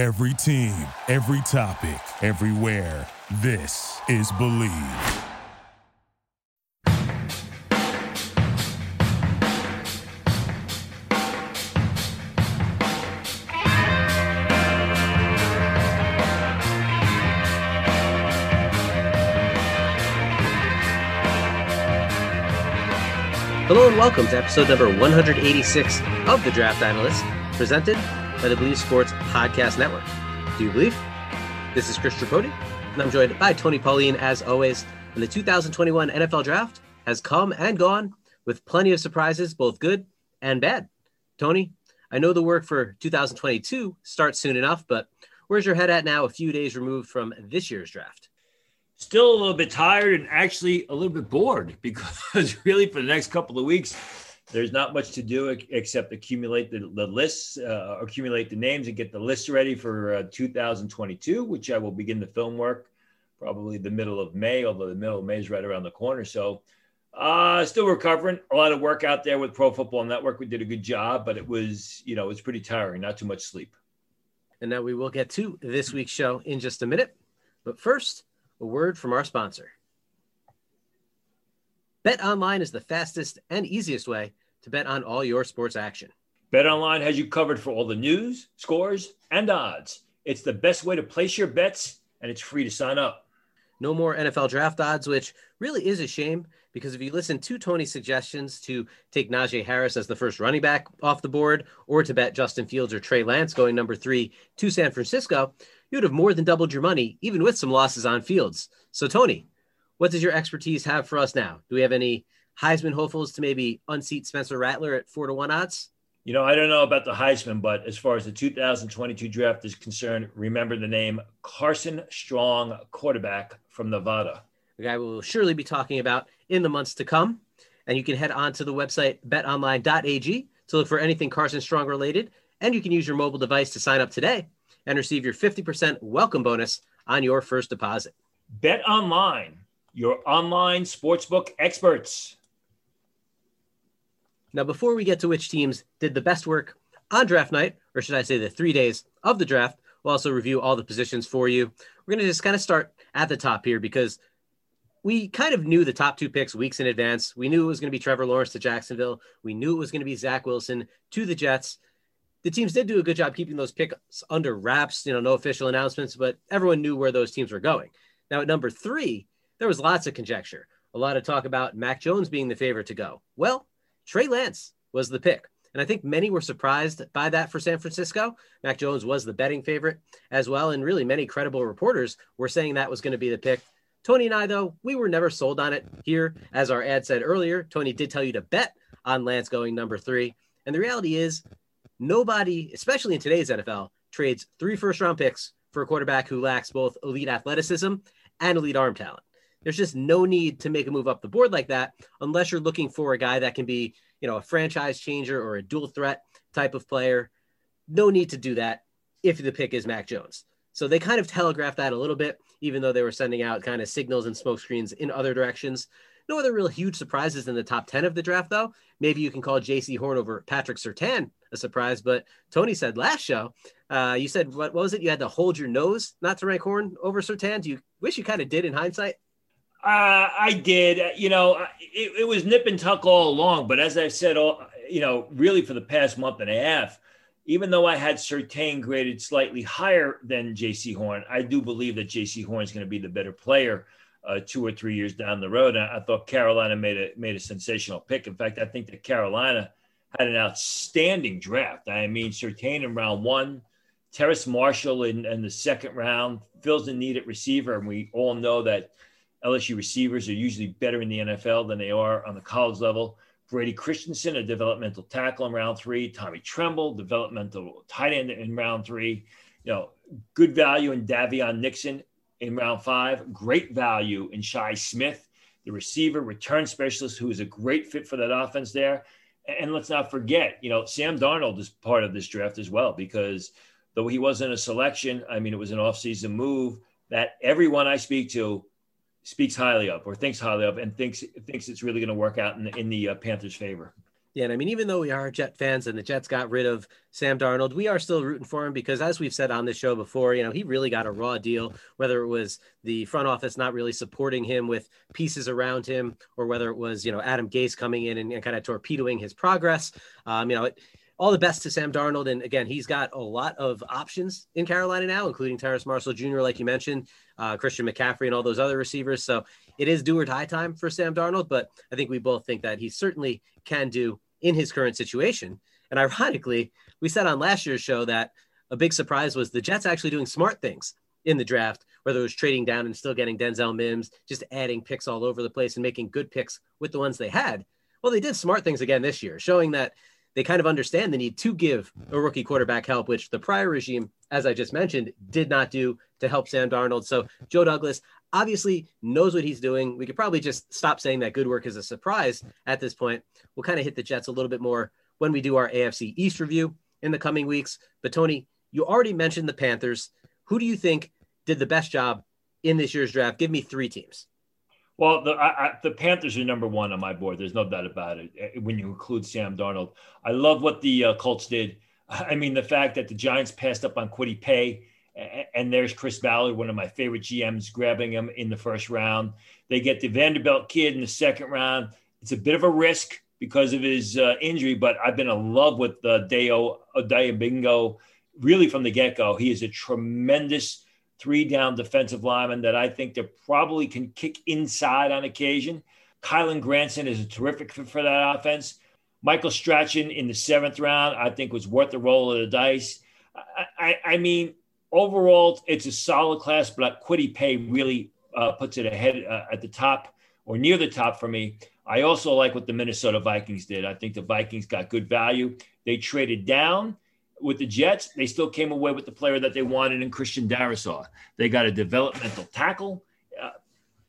Every team, every topic, everywhere. This is Believe. Hello and welcome to episode number 186 of The Draft Analyst, presented by the Believe Sports Podcast Network. Do you believe? This is Chris Tripodi, and I'm joined by Tony Pauline as always. And the 2021 NFL Draft has come and gone with plenty of surprises, both good and bad. Tony, I know the work for 2022 starts soon enough, but where's your head at now, a few days removed from this year's draft? still a little bit tired and actually a little bit bored because really for the next couple of weeks there's not much to do except accumulate the, the lists uh, accumulate the names and get the lists ready for uh, 2022 which i will begin the film work probably the middle of may although the middle of may is right around the corner. So uh, still recovering. A lot of work out there with pro football network. We did a good job but it was you know it's pretty tiring. Not too much sleep. And now we will get to this week's show in just a minute. But first a word from our sponsor. Bet online is the fastest and easiest way to bet on all your sports action. Bet online has you covered for all the news, scores, and odds. It's the best way to place your bets, and it's free to sign up. No more NFL draft odds, which really is a shame because if you listen to Tony's suggestions to take Najee Harris as the first running back off the board or to bet Justin Fields or Trey Lance going number three to San Francisco, you would have more than doubled your money, even with some losses on fields. So, Tony, what does your expertise have for us now? Do we have any Heisman hopefuls to maybe unseat Spencer Rattler at four to one odds? You know, I don't know about the Heisman, but as far as the 2022 draft is concerned, remember the name Carson Strong, quarterback from Nevada. The guy we'll surely be talking about in the months to come. And you can head on to the website betonline.ag to look for anything Carson Strong related. And you can use your mobile device to sign up today and receive your 50% welcome bonus on your first deposit. Bet online, your online sportsbook experts. Now, before we get to which teams did the best work on draft night, or should I say the three days of the draft, we'll also review all the positions for you. We're going to just kind of start at the top here because we kind of knew the top two picks weeks in advance. We knew it was going to be Trevor Lawrence to Jacksonville. We knew it was going to be Zach Wilson to the Jets the teams did do a good job keeping those picks under wraps, you know, no official announcements, but everyone knew where those teams were going. Now, at number three, there was lots of conjecture, a lot of talk about Mac Jones being the favorite to go. Well, Trey Lance was the pick. And I think many were surprised by that for San Francisco. Mac Jones was the betting favorite as well. And really, many credible reporters were saying that was going to be the pick. Tony and I, though, we were never sold on it here. As our ad said earlier, Tony did tell you to bet on Lance going number three. And the reality is, nobody, especially in today's NFL, trades three first round picks for a quarterback who lacks both elite athleticism and elite arm talent. There's just no need to make a move up the board like that unless you're looking for a guy that can be, you know, a franchise changer or a dual threat type of player. No need to do that if the pick is Mac Jones. So they kind of telegraphed that a little bit, even though they were sending out kind of signals and smoke screens in other directions. No other real huge surprises in the top 10 of the draft, though. Maybe you can call JC Horn over Patrick Surtain a surprise. But Tony said last show, uh, you said, what, what, was it? You had to hold your nose not to rank Horn over Surtain. Do you wish you kind of did in hindsight? Uh, I did. You know, it, it, was nip and tuck all along. But as I said, all, you know, really for the past month and a half, even though I had Surtain graded slightly higher than J.C. Horn, I do believe that J.C. Horn is going to be the better player uh, two or three years down the road. And I thought Carolina made a made a sensational pick. In fact, I think that Carolina had an outstanding draft. I mean, Surtain in round one, Terrace Marshall in, in the second round, fills the need at receiver. And we all know that LSU receivers are usually better in the NFL than they are on the college level. Brady Christensen, a developmental tackle in round three. Tommy Tremble, developmental tight end in round three. You know, good value in Daviyon Nixon in round five. Great value in Shi Smith, the receiver, return specialist, who is a great fit for that offense there. And let's not forget, you know, Sam Darnold is part of this draft as well, because though he wasn't a selection, I mean, it was an offseason move that everyone I speak to speaks highly of or thinks highly of and thinks thinks it's really going to work out in the, in the uh, Panthers' favor. Yeah, and I mean, even though we are Jet fans and the Jets got rid of Sam Darnold, we are still rooting for him because, as we've said on this show before, you know, he really got a raw deal, whether it was the front office not really supporting him with pieces around him or whether it was, you know, Adam Gase coming in and, and kind of torpedoing his progress. Um, you know, it, all the best to Sam Darnold. And again, he's got a lot of options in Carolina now, including Terrace Marshall Jr., like you mentioned, uh, Christian McCaffrey, and all those other receivers. So it is do or die time for Sam Darnold. But I think we both think that he certainly can do in his current situation. And ironically, we said on last year's show that a big surprise was the Jets actually doing smart things in the draft, whether it was trading down and still getting Denzel Mims, just adding picks all over the place and making good picks with the ones they had. Well, they did smart things again this year, showing that they kind of understand the need to give a rookie quarterback help, which the prior regime, as I just mentioned, did not do to help Sam Darnold. So Joe Douglas obviously knows what he's doing. We could probably just stop saying that good work is a surprise at this point. We'll kind of hit the Jets a little bit more when we do our AFC East review in the coming weeks. But Tony, you already mentioned the Panthers. Who do you think did the best job in this year's draft? Give me three teams. Well, the I, I, the Panthers are number one on my board. There's no doubt about it. Eh, when you include Sam Darnold, I love what the uh, Colts did. I mean, the fact that the Giants passed up on Kwity Paye, and there's Chris Ballard, one of my favorite GMs, grabbing him in the first round. They get the Vanderbilt kid in the second round. It's a bit of a risk because of his uh, injury, but I've been in love with uh, Dayo Odeyingbo really from the get go. He is a tremendous three down defensive lineman that I think that probably can kick inside on occasion. Kylen Granson is a terrific fit for that offense. Michael Strachan in the seventh round, I think, was worth the roll of the dice. I, I, I mean, overall, it's a solid class, but Kwity Paye really uh, puts it ahead uh, at the top or near the top for me. I also like what the Minnesota Vikings did. I think the Vikings got good value. They traded down with the Jets, they still came away with the player that they wanted in Christian Darrisaw. They got a developmental tackle. Uh,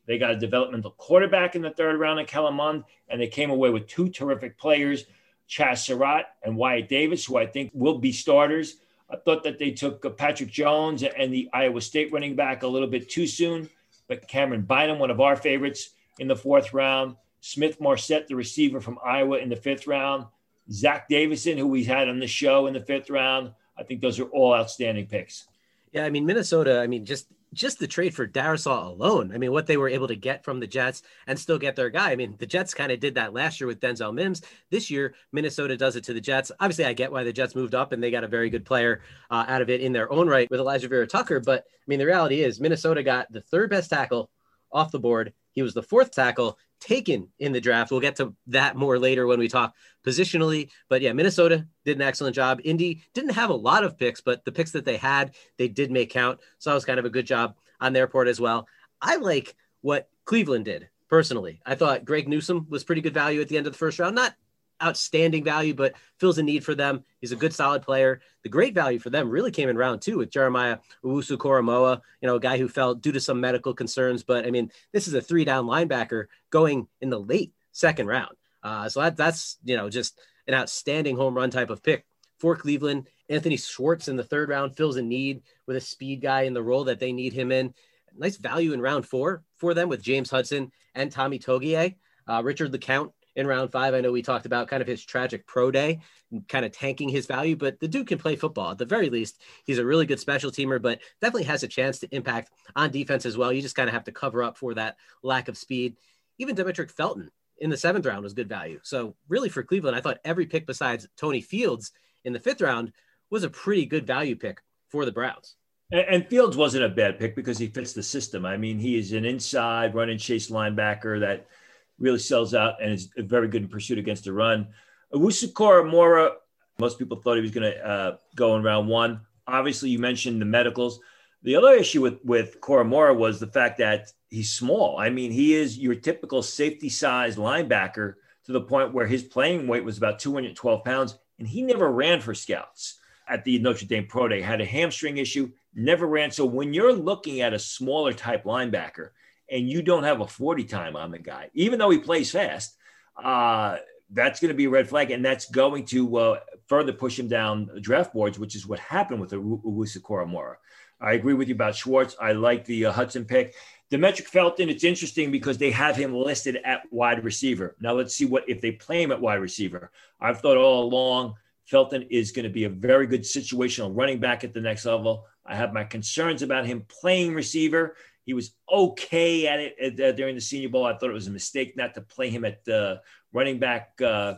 they got a developmental quarterback in the third round in Kellen Mond, and they came away with two terrific players, Chazz Surratt and Wyatt Davis, who I think will be starters. I thought that they took uh, Patrick Jones and the Iowa State running back a little bit too soon, but Camryn Bynum, one of our favorites, in the fourth round. Smith-Marsette, the receiver from Iowa, in the fifth round. Zach Davidson, who we had on the show in the fifth round. I think those are all outstanding picks. Yeah, I mean Minnesota. I mean just just the trade for Darrisaw alone. I mean what they were able to get from the Jets and still get their guy. I mean the Jets kind of did that last year with Denzel Mims. This year Minnesota does it to the Jets. Obviously, I get why the Jets moved up and they got a very good player uh, out of it in their own right with Elijah Vera-Tucker. But I mean the reality is Minnesota got the third best tackle off the board. He was the fourth tackle taken in the draft. We'll get to that more later when we talk positionally. But yeah, Minnesota did an excellent job. Indy didn't have a lot of picks, but the picks that they had, they did make count. So that was kind of a good job on their part as well. I like what Cleveland did personally. I thought Greg Newsome was pretty good value at the end of the first round. Not outstanding value, but fills a need for them. He's a good, solid player. The great value for them really came in round two with Jeremiah Owusu Koramoah, you know, a guy who fell due to some medical concerns. But I mean, this is a three down linebacker going in the late second round. Uh, so that, that's, you know, just an outstanding home run type of pick for Cleveland. Anthony Schwartz in the third round fills a need with a speed guy in the role that they need him in. Nice value in round four for them with James Hudson and Tommy Togiai. Uh, Richard LeCounte in round five. I know we talked about kind of his tragic pro day, kind of tanking his value, but the dude can play football. At the very least, he's a really good special teamer, but definitely has a chance to impact on defense as well. You just kind of have to cover up for that lack of speed. Even Demetric Felton in the seventh round was good value. So really for Cleveland, I thought every pick besides Tony Fields in the fifth round was a pretty good value pick for the Browns. And, Fields wasn't a bad pick because he fits the system. I mean, he is an inside run and chase linebacker that – really sells out and is very good in pursuit against the run. Owusu Koramoah, most people thought he was going to uh, go in round one. Obviously, you mentioned the medicals. The other issue with with Koramoah was the fact that he's small. I mean, he is your typical safety size linebacker to the point where his playing weight was about 212 pounds, and he never ran for scouts at the Notre Dame Pro Day. Had a hamstring issue, never ran. So when you're looking at a smaller type linebacker, and you don't have a 40 time on the guy, even though he plays fast, uh, that's going to be a red flag. And that's going to uh, further push him down draft boards, which is what happened with Owusu Koramoah. I agree with you about Schwartz. I like the uh, Hudson pick. Demetric Felton, it's interesting because they have him listed at wide receiver. Now let's see what if they play him at wide receiver. I've thought all along Felton is going to be a very good situational running back at the next level. I have my concerns about him playing receiver. He was okay at it at, uh, during the Senior Bowl. I thought it was a mistake not to play him at uh, running back uh,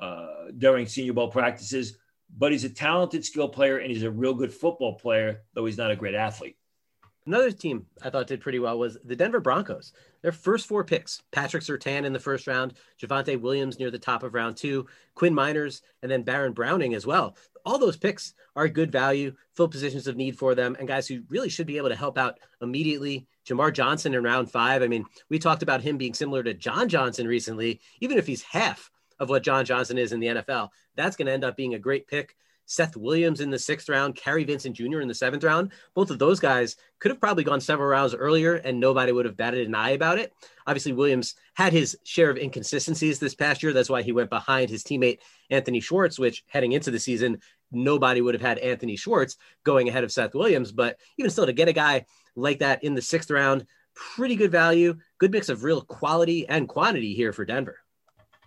uh, during Senior Bowl practices. But he's a talented skill player and he's a real good football player, though he's not a great athlete. Another team I thought did pretty well was the Denver Broncos. Their first four picks Patrick Surtain in the first round, Javonte Williams near the top of round two, Quinn Meinerz, and then Baron Browning as well. All those picks are good value, fill positions of need for them, and guys who really should be able to help out immediately. Jamar Johnson in round five. I mean, we talked about him being similar to John Johnson recently, even if he's half of what John Johnson is in the NFL. That's going to end up being a great pick. Seth Williams in the sixth round, Kary Vincent Jr. in the seventh round. Both of those guys could have probably gone several rounds earlier and nobody would have batted an eye about it. Obviously, Williams had his share of inconsistencies this past year. That's why he went behind his teammate Anthony Schwartz, which heading into the season, nobody would have had Anthony Schwartz going ahead of Seth Williams. But even still, to get a guy like that in the sixth round, pretty good value, good mix of real quality and quantity here for Denver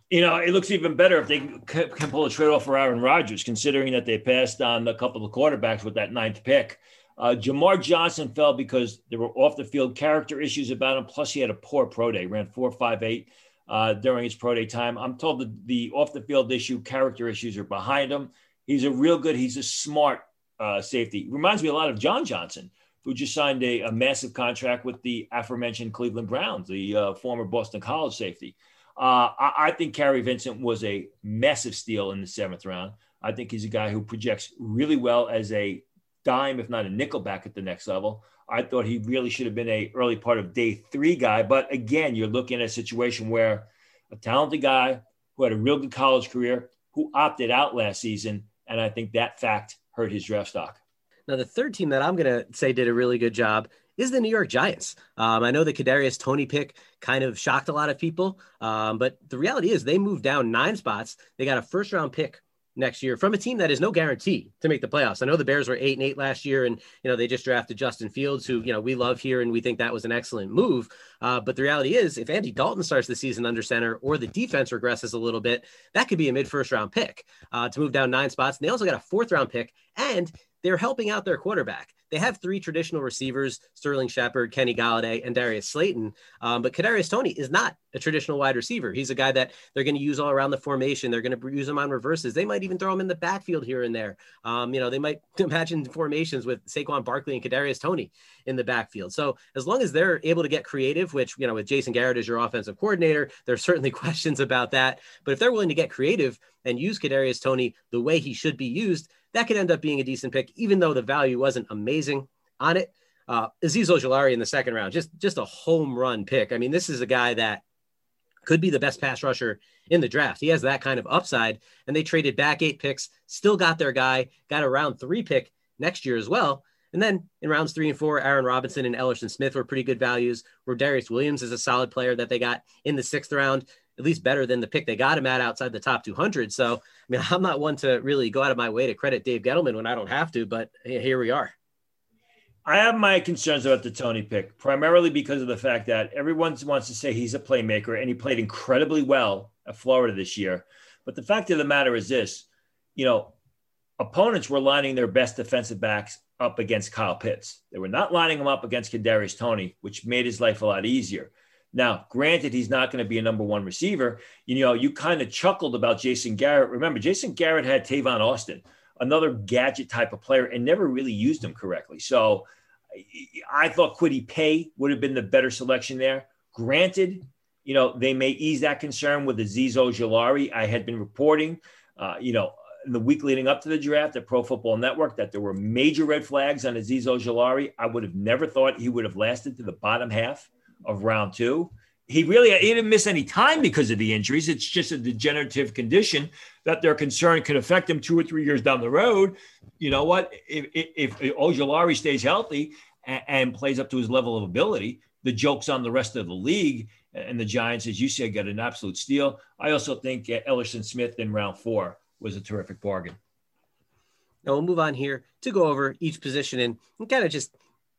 you know, it looks even better if they can pull a trade off for Aaron Rodgers, considering that they passed on a couple of quarterbacks with that ninth pick. Uh, Jamar Johnson fell because there were off the field character issues about him. Plus, he had a poor pro day, ran four five eight uh, during his pro day time. I'm told that the off the field issue, character issues are behind him. He's a real good. He's a smart uh, safety. Reminds me a lot of John Johnson, who just signed a, a massive contract with the aforementioned Cleveland Browns, the uh, former Boston College safety. Uh, I, I, think Kary Vincent was a massive steal in the seventh round. I think he's a guy who projects really well as a dime, if not a nickel back at the next level. I thought he really should have been a early part of day three guy. But again, you're looking at a situation where a talented guy who had a real good college career, who opted out last season. And I think that fact hurt his draft stock. Now, the third team that I'm going to say did a really good job is the New York Giants. Um, I know the Kadarius Toney pick kind of shocked a lot of people, um, but the reality is they moved down nine spots. They got a first round pick next year from a team that is no guarantee to make the playoffs. I know the Bears were eight and eight last year, and you know they just drafted Justin Fields, who you know we love here, and we think that was an excellent move. Uh, but the reality is, if Andy Dalton starts the season under center, or the defense regresses a little bit, that could be a mid first round pick uh, to move down nine spots. And they also got a fourth round pick, and they're helping out their quarterback. They have three traditional receivers: Sterling Shepard, Kenny Golladay, and Darius Slayton. Um, but Kadarius Toney is not a traditional wide receiver. He's a guy that they're going to use all around the formation. They're going to use him on reverses. They might even throw him in the backfield here and there. Um, you know, they might imagine formations with Saquon Barkley and Kadarius Toney in the backfield. So as long as they're able to get creative, which you know, with Jason Garrett as your offensive coordinator, there's certainly questions about that. But if they're willing to get creative and use Kadarius Toney the way he should be used, that could end up being a decent pick, even though the value wasn't amazing on it. Uh, Azeez Ojulari in the second round, just just a home run pick. I mean, this is a guy that could be the best pass rusher in the draft. He has that kind of upside, and they traded back eight picks, still got their guy, got a round three pick next year as well. And then in rounds three and four, Aaron Robinson and Elerson Smith were pretty good values. Rodarius Williams is a solid player that they got in the sixth round at least better than the pick they got him at outside the top 200. So, I mean, I'm not one to really go out of my way to credit Dave Gettleman when I don't have to, but here we are. I have my concerns about the Toney pick, primarily because of the fact that everyone wants to say he's a playmaker and he played incredibly well at Florida this year. But the fact of the matter is this you know, opponents were lining their best defensive backs up against Kyle Pitts. They were not lining him up against Kadarius Toney, which made his life a lot easier. Now, granted, he's not going to be a number one receiver. You know, you kind of chuckled about Jason Garrett. Remember, Jason Garrett had Tavon Austin, another gadget type of player, and never really used him correctly. So I thought Kwity Paye would have been the better selection there. Granted, you know, they may ease that concern with Azeez Ojulari. I had been reporting, uh, you know, in the week leading up to the draft at Pro Football Network that there were major red flags on Azeez Ojulari. I would have never thought he would have lasted to the bottom half of round two. He really he didn't miss any time because of the injuries. It's just a degenerative condition that they're concerned could affect him two or three years down the road. You know what? If, if, if Ojulari stays healthy and, and plays up to his level of ability, the joke's on the rest of the league. And the Giants, as you said, got an absolute steal. I also think uh, Elerson Smith in round four was a terrific bargain. Now we'll move on here to go over each position and kind of just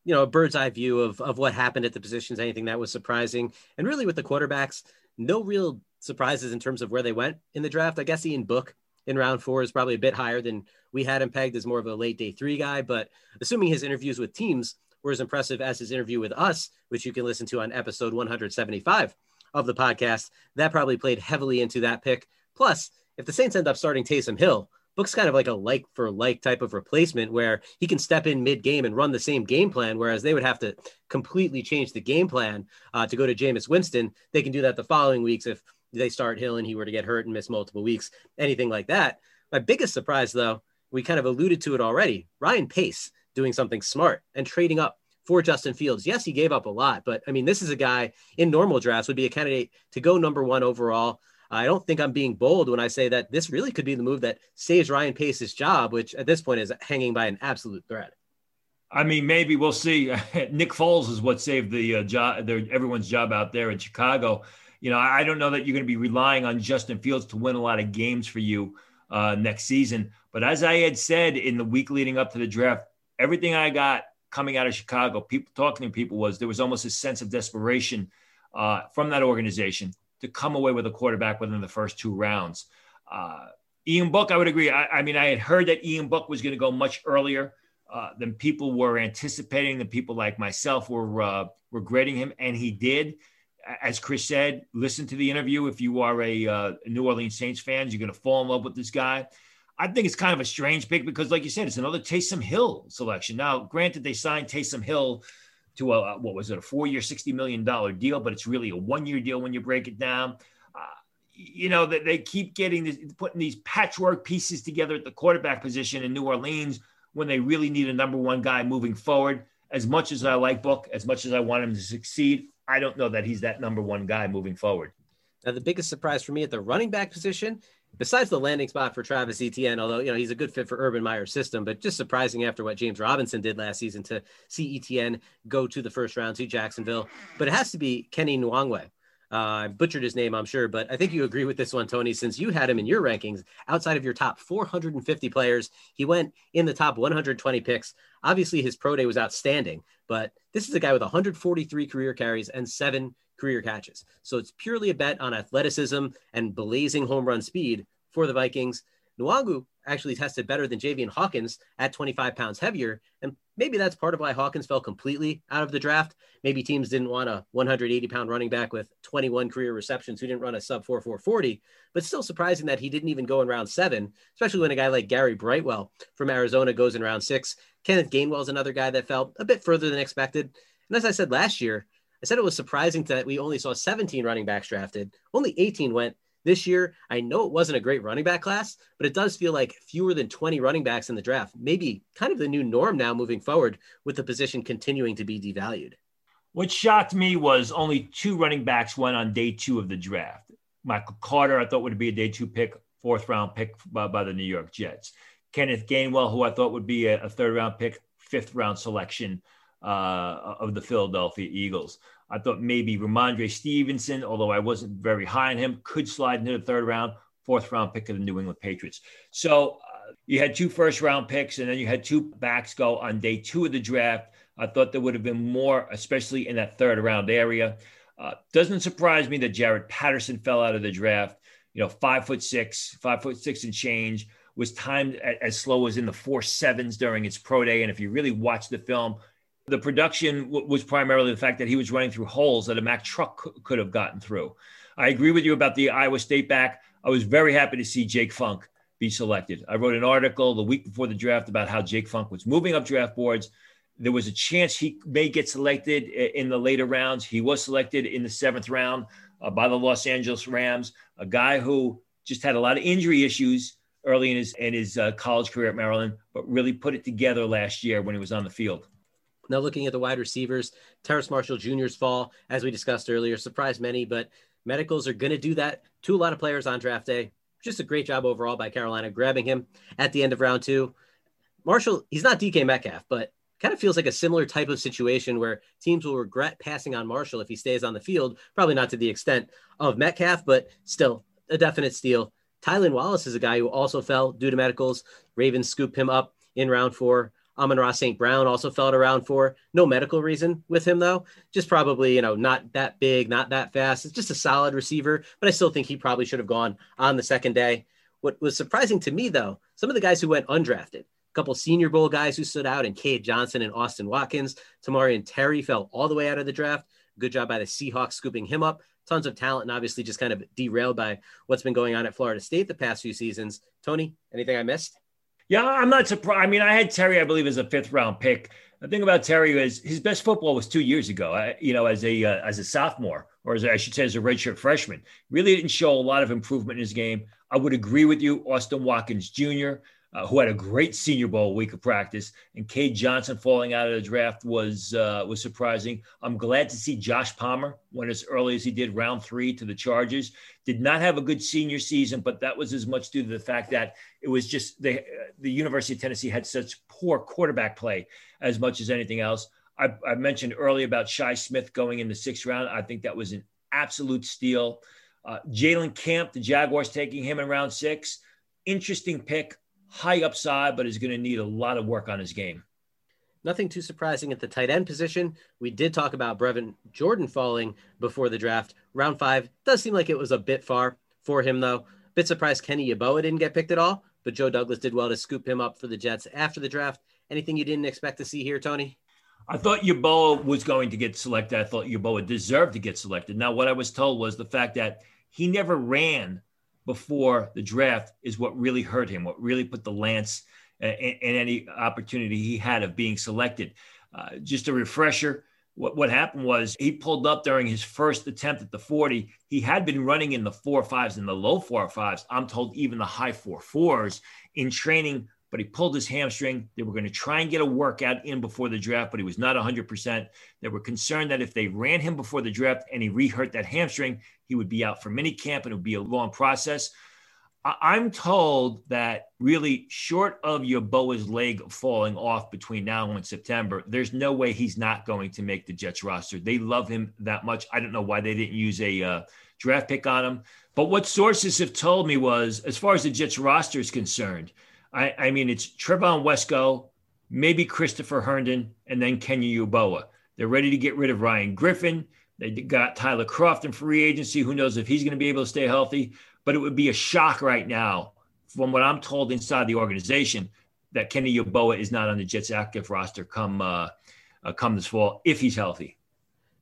you know, a bird's eye view of, of what happened at the positions, anything that was surprising. And really with the quarterbacks, no real surprises in terms of where they went in the draft. I guess Ian Book in round four is probably a bit higher than we had him pegged as more of a late day three guy. But assuming his interviews with teams were as impressive as his interview with us, which you can listen to on episode 175 of the podcast, that probably played heavily into that pick. Plus, if the Saints end up starting Taysom Hill, Book's kind of like a like for like type of replacement where he can step in mid game and run the same game plan, whereas they would have to completely change the game plan uh, to go to Jameis Winston. They can do that the following weeks if they start Hill and he were to get hurt and miss multiple weeks, anything like that. My biggest surprise, though, we kind of alluded to it already. Ryan Pace doing something smart and trading up for Justin Fields. Yes, he gave up a lot, but I mean, this is a guy in normal drafts would be a candidate to go number one overall. I don't think I'm being bold when I say that this really could be the move that saves Ryan Pace's job, which at this point is hanging by an absolute thread. I mean, maybe we'll see. Nick Foles is what saved the uh, job, everyone's job out there in Chicago. You know, I don't know that you're going to be relying on Justin Fields to win a lot of games for you uh, next season. But as I had said in the week leading up to the draft, everything I got coming out of Chicago, people talking to people was there was almost a sense of desperation uh, from that organization to come away with a quarterback within the first two rounds. Uh, Ian Book, I would agree. I, I, mean, I had heard that Ian Book was going to go much earlier uh, than people were anticipating. Than people like myself were uh, regretting him, and he did. As Chris said, listen to the interview. If you are a uh, New Orleans Saints fan, you're going to fall in love with this guy. I think it's kind of a strange pick because, like you said, it's another Taysom Hill selection. Now, granted, they signed Taysom Hill to a what was it a four year, sixty million dollar deal, but it's really a one year deal when you break it down. Uh, you know that they keep getting this, putting these patchwork pieces together at the quarterback position in New Orleans when they really need a number one guy moving forward. As much as I like Book, as much as I want him to succeed, I don't know that he's that number one guy moving forward. Now, the biggest surprise for me at the running back position besides the landing spot for Travis Etienne, although you know he's a good fit for Urban Meyer's system, but just surprising after what James Robinson did last season to see Etienne go to the first round to Jacksonville. But it has to be Kenny Nwangwu. Uh, I butchered his name, I'm sure, but I think you agree with this one, Tony, since you had him in your rankings outside of your top 450 players. He went in the top 120 picks. Obviously, his pro day was outstanding, but this is a guy with 143 career carries and seven career catches. So it's purely a bet on athleticism and blazing home run speed for the Vikings. Nwangwu actually tested better than Javian Hawkins at 25 pounds heavier. And maybe that's part of why Hawkins fell completely out of the draft. Maybe teams didn't want a 180 pound running back with 21 career receptions who didn't run a sub 4 440, but still surprising that he didn't even go in round seven, especially when a guy like Gary Brightwell from Arizona goes in round six. Kenneth Gainwell is another guy that fell a bit further than expected. And as I said last year, I said it was surprising that we only saw 17 running backs drafted. Only 18 went this year. I know it wasn't a great running back class, but it does feel like fewer than 20 running backs in the draft, maybe kind of the new norm now moving forward with the position continuing to be devalued. What shocked me was only two running backs went on day two of the draft. Michael Carter, I thought would be a day two pick, fourth round pick by, by the New York Jets. Kenneth Gainwell, who I thought would be a, a third round pick, fifth round selection uh, of the Philadelphia Eagles. I thought maybe Rhamondre Stevenson, although I wasn't very high on him, could slide into the third round, fourth round pick of the New England Patriots. So uh, you had two first round picks, and then you had two backs go on day two of the draft. I thought there would have been more, especially in that third round area. Uh, doesn't surprise me that Jaret Patterson fell out of the draft. You know, five foot six, five foot six and change was timed as slow as in the four sevens during its pro day. And if you really watch the film, the production w- was primarily the fact that he was running through holes that a Mack truck c- could have gotten through. I agree with you about the Iowa State back. I was very happy to see Jake Funk be selected. I wrote an article the week before the draft about how Jake Funk was moving up draft boards. There was a chance he may get selected in the later rounds. He was selected in the seventh round uh, by the Los Angeles Rams, a guy who just had a lot of injury issues early in his in his uh, college career at Maryland, but really put it together last year when he was on the field. Now, looking at the wide receivers, Terrace Marshall Jr.'s fall, as we discussed earlier, surprised many, but medicals are going to do that to a lot of players on draft day. Just a great job overall by Carolina grabbing him at the end of round two. Marshall, he's not DK Metcalf, but kind of feels like a similar type of situation where teams will regret passing on Marshall if he stays on the field. Probably not to the extent of Metcalf, but still a definite steal. Tylan Wallace is a guy who also fell due to medicals. Ravens scooped him up in round four. Amon-Ra St. Brown also fell around four. No medical reason with him, though. Just probably, you know, not that big, not that fast. It's just a solid receiver, but I still think he probably should have gone on the second day. What was surprising to me, though, some of the guys who went undrafted, a couple Senior Bowl guys who stood out, and Cade Johnson and Austin Watkins. Tamorrion Terry fell all the way out of the draft. Good job by the Seahawks scooping him up. Tons of talent, and obviously just kind of derailed by what's been going on at Florida State the past few seasons. Tony, anything I missed? Yeah, I'm not surprised. I mean, I had Terry, I believe, as a fifth round pick. The thing about Terry is his best football was two years ago. You know, as a uh, as a sophomore, or as I should say, as a redshirt freshman, really didn't show a lot of improvement in his game. I would agree with you, Austin Watkins Jr uh, who had a great Senior Bowl week of practice, and Cade Johnson falling out of the draft was uh, was surprising. I'm glad to see Josh Palmer went as early as he did, round three to the Chargers. Did not have a good senior season, but that was as much due to the fact that it was just the the University of Tennessee had such poor quarterback play as much as anything else. I, I mentioned earlier about Shi Smith going in the sixth round. I think that was an absolute steal. Uh, Jalen Camp, the Jaguars taking him in round six. Interesting pick high upside, but is going to need a lot of work on his game. Nothing too surprising at the tight end position. We did talk about Brevin Jordan falling before the draft. Round five does seem like it was a bit far for him, though. Bit surprised Kenny Yeboah didn't get picked at all, but Joe Douglas did well to scoop him up for the Jets after the draft. Anything you didn't expect to see here, Tony? I thought Yeboah was going to get selected. I thought Yeboah deserved to get selected. Now, what I was told was the fact that he never ran before the draft is what really hurt him, what really put the lance in, in any opportunity he had of being selected. Uh, just a refresher. What, what happened was he pulled up during his first attempt at the 40. He had been running in the four fives and the low four fives. I'm told even the high four fours in training but he pulled his hamstring. They were going to try and get a workout in before the draft, but he was not 100%. They were concerned that if they ran him before the draft and he rehurt that hamstring, he would be out for minicamp and it would be a long process. I'm told that really short of Yeboah's leg falling off between now and September, there's no way he's not going to make the Jets roster. They love him that much. I don't know why they didn't use a uh, draft pick on him. But what sources have told me was, as far as the Jets roster is concerned, I, I mean, it's Trevon Wesco, maybe Christopher Herndon, and then Kenny Yeboah. They're ready to get rid of Ryan Griffin. They got Tyler Kroft in free agency. Who knows if he's going to be able to stay healthy? But it would be a shock right now, from what I'm told inside the organization, that Kenny Yeboah is not on the Jets active roster come uh, uh, come this fall if he's healthy.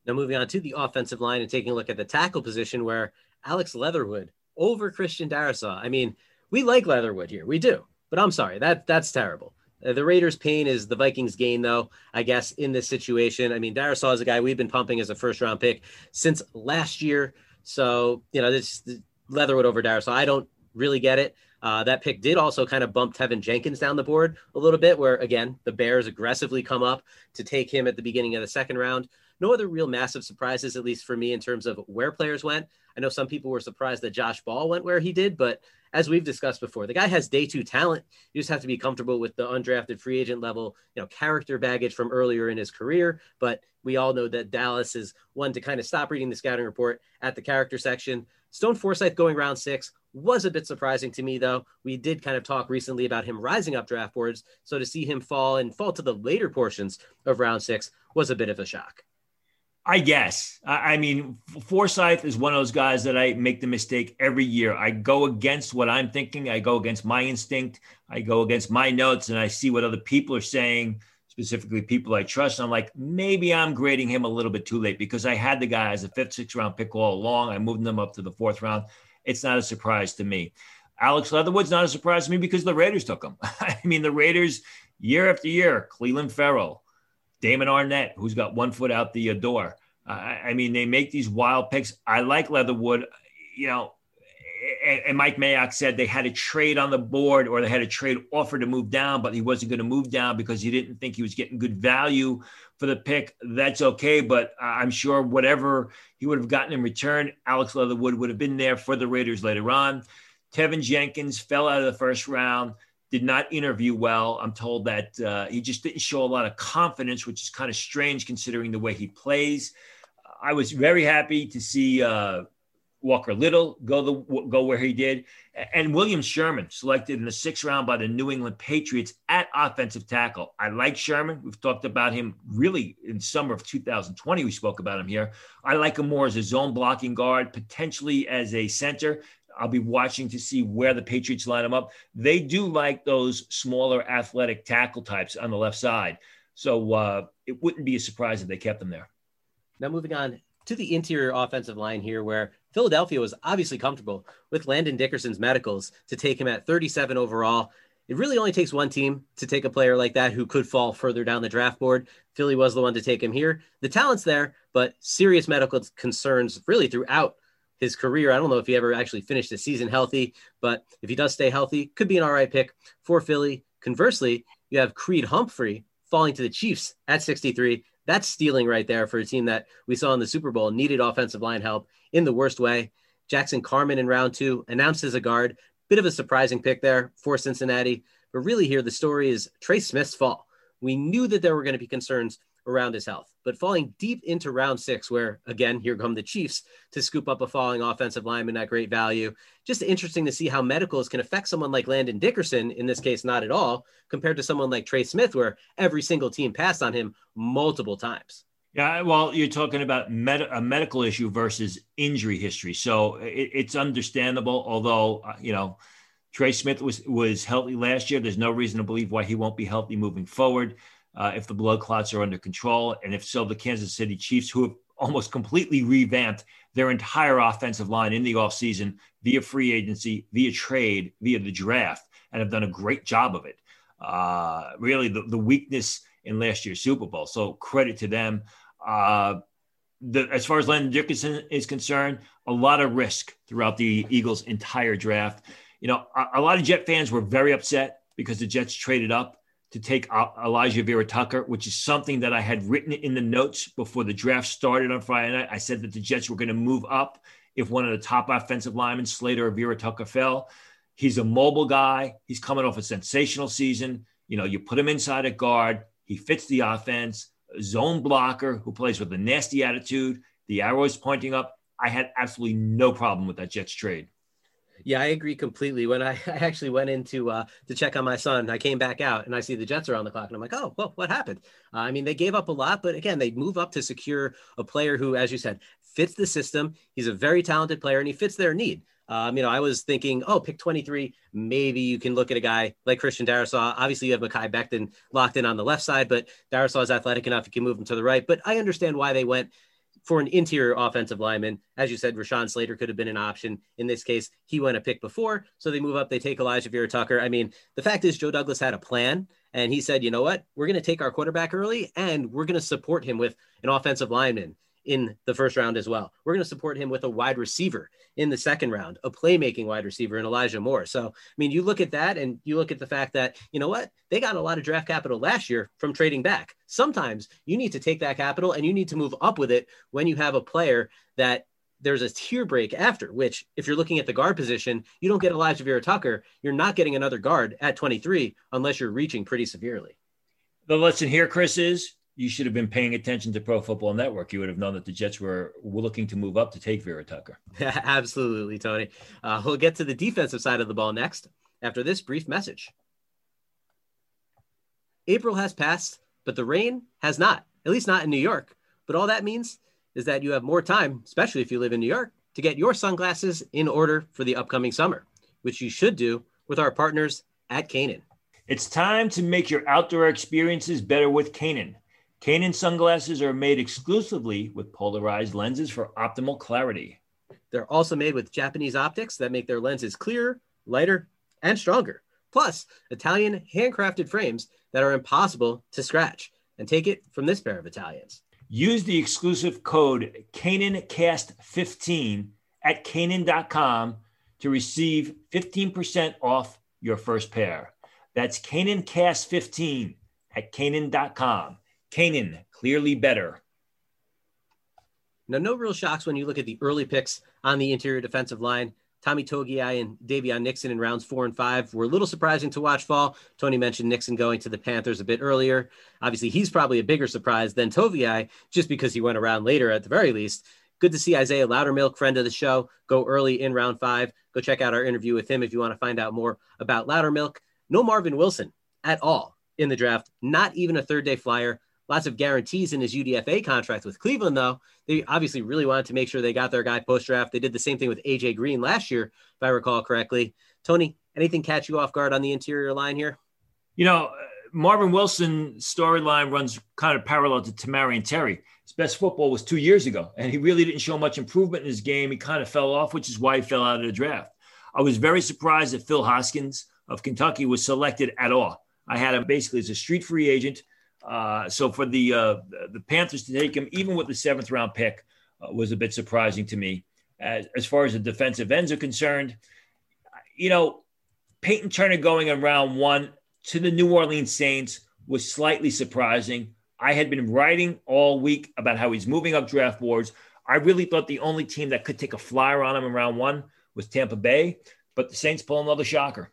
Now moving on to the offensive line and taking a look at the tackle position, where Alex Leatherwood over Christian Darrisaw. I mean, we like Leatherwood here, we do. But I'm sorry, that that's terrible. Uh, the Raiders' pain is the Vikings' gain, though. I guess in this situation, I mean, Darrisaw is a guy we've been pumping as a first-round pick since last year. So you know, this, Leatherwood over Darrisaw, I don't really get it. Uh, that pick did also kind of bump Teven Jenkins down the board a little bit, where again the Bears aggressively come up to take him at the beginning of the second round. No other real massive surprises, at least for me, in terms of where players went. I know some people were surprised that Josh Ball went where he did, but as we've discussed before, the guy has day two talent. You just have to be comfortable with the undrafted free agent level, you know, character baggage from earlier in his career. But we all know that Dallas is one to kind of stop reading the scouting report at the character section. Stone Forsythe going round six was a bit surprising to me, though. We did kind of talk recently about him rising up draft boards. So to see him fall and fall to the later portions of round six was a bit of a shock. I guess. I, mean, Forsythe is one of those guys that I make the mistake every year. I go against what I'm thinking. I go against my instinct. I go against my notes, and I see what other people are saying, specifically people I trust. I'm like, maybe I'm grading him a little bit too late because I had the guy as a fifth, sixth round pick all along. I moved them up to the fourth round. It's not a surprise to me. Alex Leatherwood's not a surprise to me because the Raiders took him. I mean, the Raiders year after year, Clelin Ferrell, Damon Arnette, who's got one foot out the door. Uh, I mean, they make these wild picks. I like Leatherwood. You know, and Mike Mayock said they had a trade on the board or they had a trade offer to move down, but he wasn't going to move down because he didn't think he was getting good value for the pick. That's okay, but I'm sure whatever he would have gotten in return, Alex Leatherwood would have been there for the Raiders later on. Teven Jenkins fell out of the first round did not interview well. I'm told that uh, he just didn't show a lot of confidence, which is kind of strange considering the way he plays. I was very happy to see uh, Walker Little go the go where he did, and William Sherman selected in the sixth round by the New England Patriots at offensive tackle. I like Sherman. We've talked about him really in summer of 2020. We spoke about him here. I like him more as a zone blocking guard, potentially as a center. I'll be watching to see where the Patriots line him up. They do like those smaller athletic tackle types on the left side. So uh, it wouldn't be a surprise if they kept them there. Now, moving on to the interior offensive line here, where Philadelphia was obviously comfortable with Landon Dickerson's medicals to take him at 37 overall. It really only takes one team to take a player like that who could fall further down the draft board. Philly was the one to take him here. The talent's there, but serious medical concerns really throughout his career. I don't know if he ever actually finished the season healthy, but if he does stay healthy, could be an all right pick for Philly. Conversely, you have Creed Humphrey falling to the Chiefs at 63. That's stealing right there for a team that we saw in the Super Bowl needed offensive line help in the worst way. Jackson Carman in round two announced as a guard. Bit of a surprising pick there for Cincinnati. But really, here the story is Trey Smith's fall. We knew that there were going to be concerns around his health. But falling deep into round six, where again, here come the Chiefs to scoop up a falling offensive lineman at great value. Just interesting to see how medicals can affect someone like Landon Dickerson, in this case, not at all, compared to someone like Trey Smith, where every single team passed on him multiple times. Yeah, well, you're talking about med- a medical issue versus injury history, so it, it's understandable. Although, uh, you know, Trey Smith was was healthy last year. There's no reason to believe why he won't be healthy moving forward uh, if the blood clots are under control. And if so, the Kansas City Chiefs, who have almost completely revamped their entire offensive line in the offseason via free agency, via trade, via the draft, and have done a great job of it. Uh, really, the, the weakness in last year's Super Bowl. So credit to them. Uh, the, as far as Landon Dickerson is concerned, a lot of risk throughout the Eagles' entire draft. You know, a, a lot of Jet fans were very upset because the Jets traded up to take Elijah Vera Tucker, which is something that I had written in the notes before the draft started on Friday night. I said that the Jets were going to move up if one of the top offensive linemen, Slater or Vera Tucker, fell. He's a mobile guy. He's coming off a sensational season. You know, you put him inside a guard, he fits the offense, zone blocker who plays with a nasty attitude. The arrow is pointing up. I had absolutely no problem with that Jets trade. Yeah, I agree completely. When I, I actually went into uh, to check on my son, I came back out and I see the Jets are on the clock, and I'm like, oh, well, what happened? Uh, I mean, they gave up a lot, but again, they move up to secure a player who, as you said, fits the system. He's a very talented player, and he fits their need. Um, you know, I was thinking, oh, pick 23. Maybe you can look at a guy like Christian Darrisaw. Obviously, you have Mekhi Becton locked in on the left side, but Darrisaw is athletic enough; You can move him to the right. But I understand why they went for an interior offensive lineman. As you said, Rashawn Slater could have been an option. In this case, he went a pick before. So they move up, they take Alijah Vera Tucker. I mean, the fact is, Joe Douglas had a plan and he said, you know what? We're going to take our quarterback early and we're going to support him with an offensive lineman in the first round as well. We're going to support him with a wide receiver in the second round, a playmaking wide receiver in Elijah Moore. So, I mean, you look at that and you look at the fact that, you know what? They got a lot of draft capital last year from trading back. Sometimes you need to take that capital and you need to move up with it when you have a player that there's a tier break after, which if you're looking at the guard position, you don't get Alijah Vera Tucker. You're not getting another guard at 23 unless you're reaching pretty severely. The lesson here, Chris, is you should have been paying attention to Pro Football Network. You would have known that the Jets were, looking to move up to take Vera Tucker. Absolutely, Tony. Uh, we'll get to the defensive side of the ball next after this brief message. April has passed, but the rain has not, at least not in New York. But all that means is that you have more time, especially if you live in New York, to get your sunglasses in order for the upcoming summer, which you should do with our partners at Kaenon. It's time to make your outdoor experiences better with Kaenon. Kaenon sunglasses are made exclusively with polarized lenses for optimal clarity. They're also made with Japanese optics that make their lenses clearer, lighter, and stronger. Plus, Italian handcrafted frames that are impossible to scratch. And take it from this pair of Italians. Use the exclusive code KaenonCast15 at Kaenon.com to receive 15% off your first pair. That's KaenonCast15 at Kaenon.com. Kaenon, clearly better. Now, no real shocks when you look at the early picks on the interior defensive line. Tommy Togiai and Daviyon Nixon in rounds four and five were a little surprising to watch fall. Tony mentioned Nixon going to the Panthers a bit earlier. Obviously, he's probably a bigger surprise than Togiai just because he went around later at the very least. good to see Isaiah Loudermilk, friend of the show, go early in round five. Go check out our interview with him if you want to find out more about Loudermilk. No Marvin Wilson at all in the draft, not even a third day flyer. Lots of guarantees in his UDFA contract with Cleveland, though. They obviously really wanted to make sure they got their guy post draft. They did the same thing with AJ Green last year, if I recall correctly. Tony, anything catch you off guard on the interior line here? You know, Marvin Wilson storyline runs kind of parallel to Tamorrion Terry. His best football was two years ago, and he really didn't show much improvement in his game. He kind of fell off, which is why he fell out of the draft. I was very surprised that Phil Hoskins of Kentucky was selected at all. I had him basically as a street free agent. Uh, so for the uh, the Panthers to take him, even with the seventh round pick, uh, was a bit surprising to me. As, as far as the defensive ends are concerned, you know, Payton Turner going in round one to the New Orleans Saints was slightly surprising. I had been writing all week about how he's moving up draft boards. I really thought the only team that could take a flyer on him in round one was Tampa Bay, but the Saints pull another shocker.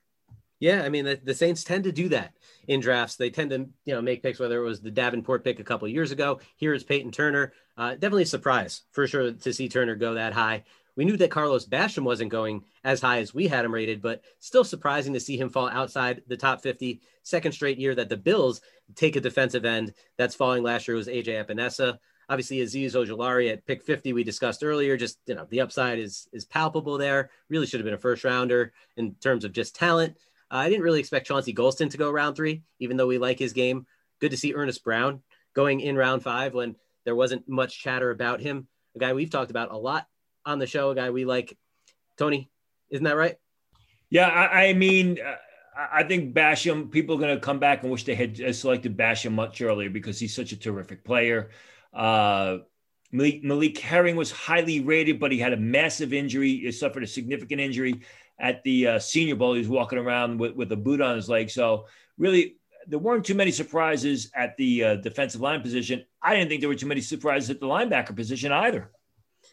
Yeah, I mean the, the Saints tend to do that in drafts. They tend to you know make picks. Whether it was the Davenport pick a couple years ago, here is Payton Turner. Uh, definitely a surprise for sure to see Turner go that high. We knew that Carlos Basham wasn't going as high as we had him rated, but still surprising to see him fall outside the top 50. Second straight year that the Bills take a defensive end that's falling. Last year was AJ Epenesa. Obviously, Azeez Ojulari at pick 50, we discussed earlier. Just you know, the upside is is palpable there. Really should have been a first rounder in terms of just talent. Uh, I didn't really expect Chauncey Golston to go round three, even though we like his game. Good to see Earnest Brown going in round five when there wasn't much chatter about him. A guy we've talked about a lot on the show, a guy we like. Tony, isn't that right? Yeah, I, I mean, uh, I think Basham, people are going to come back and wish they had uh, selected Basham much earlier because he's such a terrific player. Uh, Malik, Malik Herring was highly rated, but he had a massive injury. He suffered a significant injury at the uh, Senior Bowl. He was walking around with, with a boot on his leg. So, really, there weren't too many surprises at the uh, defensive line position. I didn't think there were too many surprises at the linebacker position either.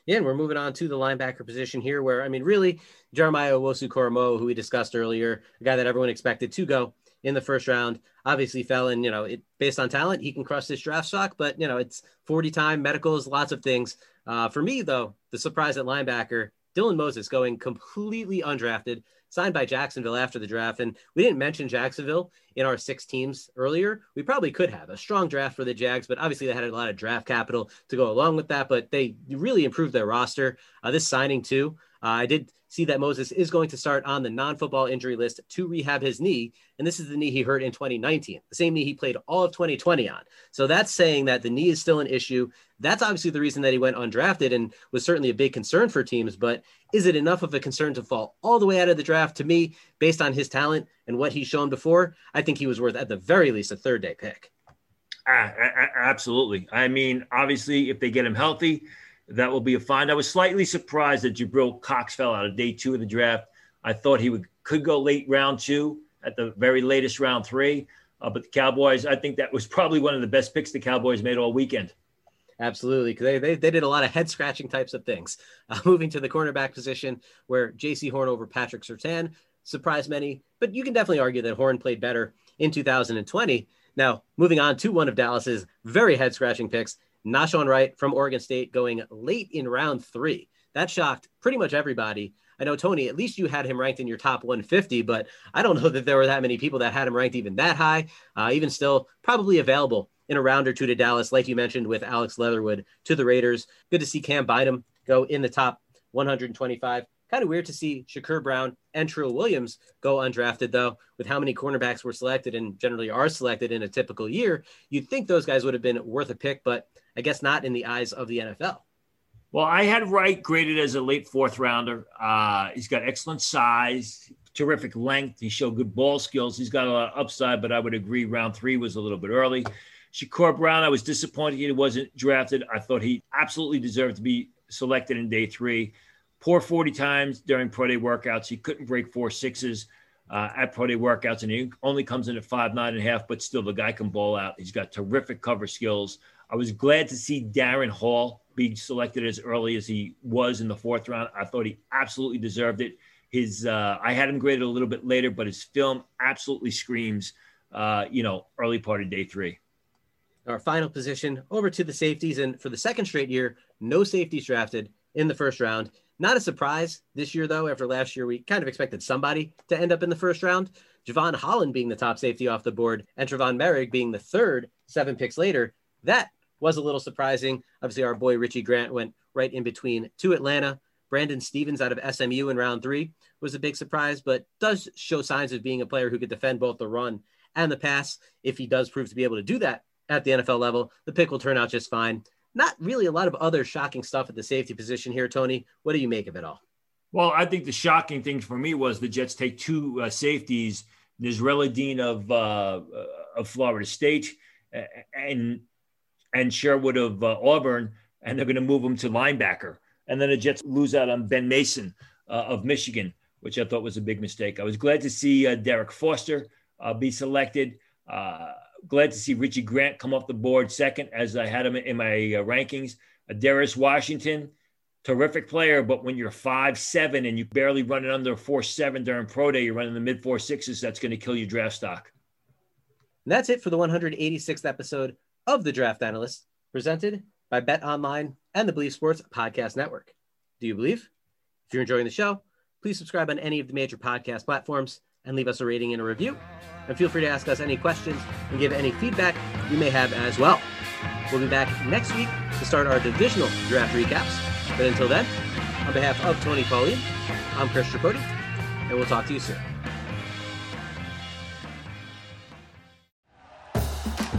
Yeah, and we're moving on to the linebacker position here, where I mean, really, Jeremiah Owusu-Koramoah, who we discussed earlier, a guy that everyone expected to go in the first round, obviously fell in. You know, it, based on talent, he can crush this draft stock, but you know, it's 40 time medicals, lots of things. Uh, for me, though, the surprise at linebacker, Dylan Moses going completely undrafted, signed by Jacksonville after the draft. And we didn't mention Jacksonville in our six teams earlier. We probably could have a strong draft for the Jags, but obviously they had a lot of draft capital to go along with that. But they really improved their roster. Uh, this signing, too, uh, I did see that Moses is going to start on the non football injury list to rehab his knee. And this is the knee he hurt in 2019, the same knee he played all of 2020 on. So that's saying that the knee is still an issue. That's obviously the reason that he went undrafted and was certainly a big concern for teams. But is it enough of a concern to fall all the way out of the draft? To me, based on his talent and what he's shown before, I think he was worth at the very least a third day pick. Absolutely. I mean, obviously, if they get him healthy, that will be a find. I was slightly surprised that Jabril Cox fell out of day two of the draft. I thought he would could go late round two at the very latest round three. Uh, but the Cowboys, I think that was probably one of the best picks the Cowboys made all weekend. Absolutely, they, they, they did a lot of head scratching types of things. Uh, moving to the cornerback position, where Jaycee Horn over Patrick Surtain surprised many, but you can definitely argue that Horn played better in 2020. Now, moving on to one of Dallas's very head scratching picks, Nahshon Wright from Oregon State going late in round three. That shocked pretty much everybody. I know, Tony, at least you had him ranked in your top 150, but I don't know that there were that many people that had him ranked even that high. Uh, even still, probably available in a round or two to Dallas, like you mentioned with Alex Leatherwood to the Raiders. Good to see Cam Bynum go in the top 125. Kind of weird to see Shakur Brown and Trill Williams go undrafted, though, with how many cornerbacks were selected and generally are selected in a typical year. You'd think those guys would have been worth a pick, but I guess not in the eyes of the NFL. Well, I had Wright graded as a late fourth rounder. Uh, he's got excellent size, terrific length. He showed good ball skills. He's got a lot of upside, but I would agree round three was a little bit early. Shakur Brown, I was disappointed he wasn't drafted. I thought he absolutely deserved to be selected in day three. Poor 40 times during pro day workouts. He couldn't break four sixes uh, at pro day workouts, and he only comes in at five, nine and a half, but still the guy can ball out. He's got terrific cover skills. I was glad to see Darren Hall be selected as early as he was in the fourth round. I thought he absolutely deserved it. His uh, I had him graded a little bit later, but his film absolutely screams, uh, you know, early part of day three. our final position over to the safeties. And for the second straight year, no safeties drafted in the first round. Not a surprise this year, though. After last year, we kind of expected somebody to end up in the first round. Jevon Holland being the top safety off the board, and Trevon Moehrig being the third, seven picks later. That was a little surprising. Obviously, our boy Richie Grant went right in between to Atlanta. Brandon Stephens out of SMU in round three was a big surprise, but does show signs of being a player who could defend both the run and the pass. If he does prove to be able to do that at the NFL level, the pick will turn out just fine. Not really a lot of other shocking stuff at the safety position here, Tony. What do you make of it all? Well, I think the shocking thing for me was the Jets take two uh, safeties, Nasirildeen of uh, of Florida State and and Sherwood of uh, Auburn, and they're going to move him to linebacker. And then the Jets lose out on Ben Mason uh, of Michigan, which I thought was a big mistake. I was glad to see uh, Derek Foster uh, be selected. Uh, glad to see Richie Grant come off the board second, as I had him in my uh, rankings. Darius Washington, terrific player, but when you're five seven and you barely running under four seven during pro day, you're running the mid four sixes. That's going to kill your draft stock. And that's it for the 186th episode of the Draft Analyst, presented by Bet Online and the Bleav Sports Podcast Network. Do you believe? If you're enjoying the show, please subscribe on any of the major podcast platforms and leave us a rating and a review. And feel free to ask us any questions and give any feedback you may have as well. We'll be back next week to start our divisional draft recaps. But until then, on behalf of Tony Pauline, I'm Chris Tripodi, and we'll talk to you soon.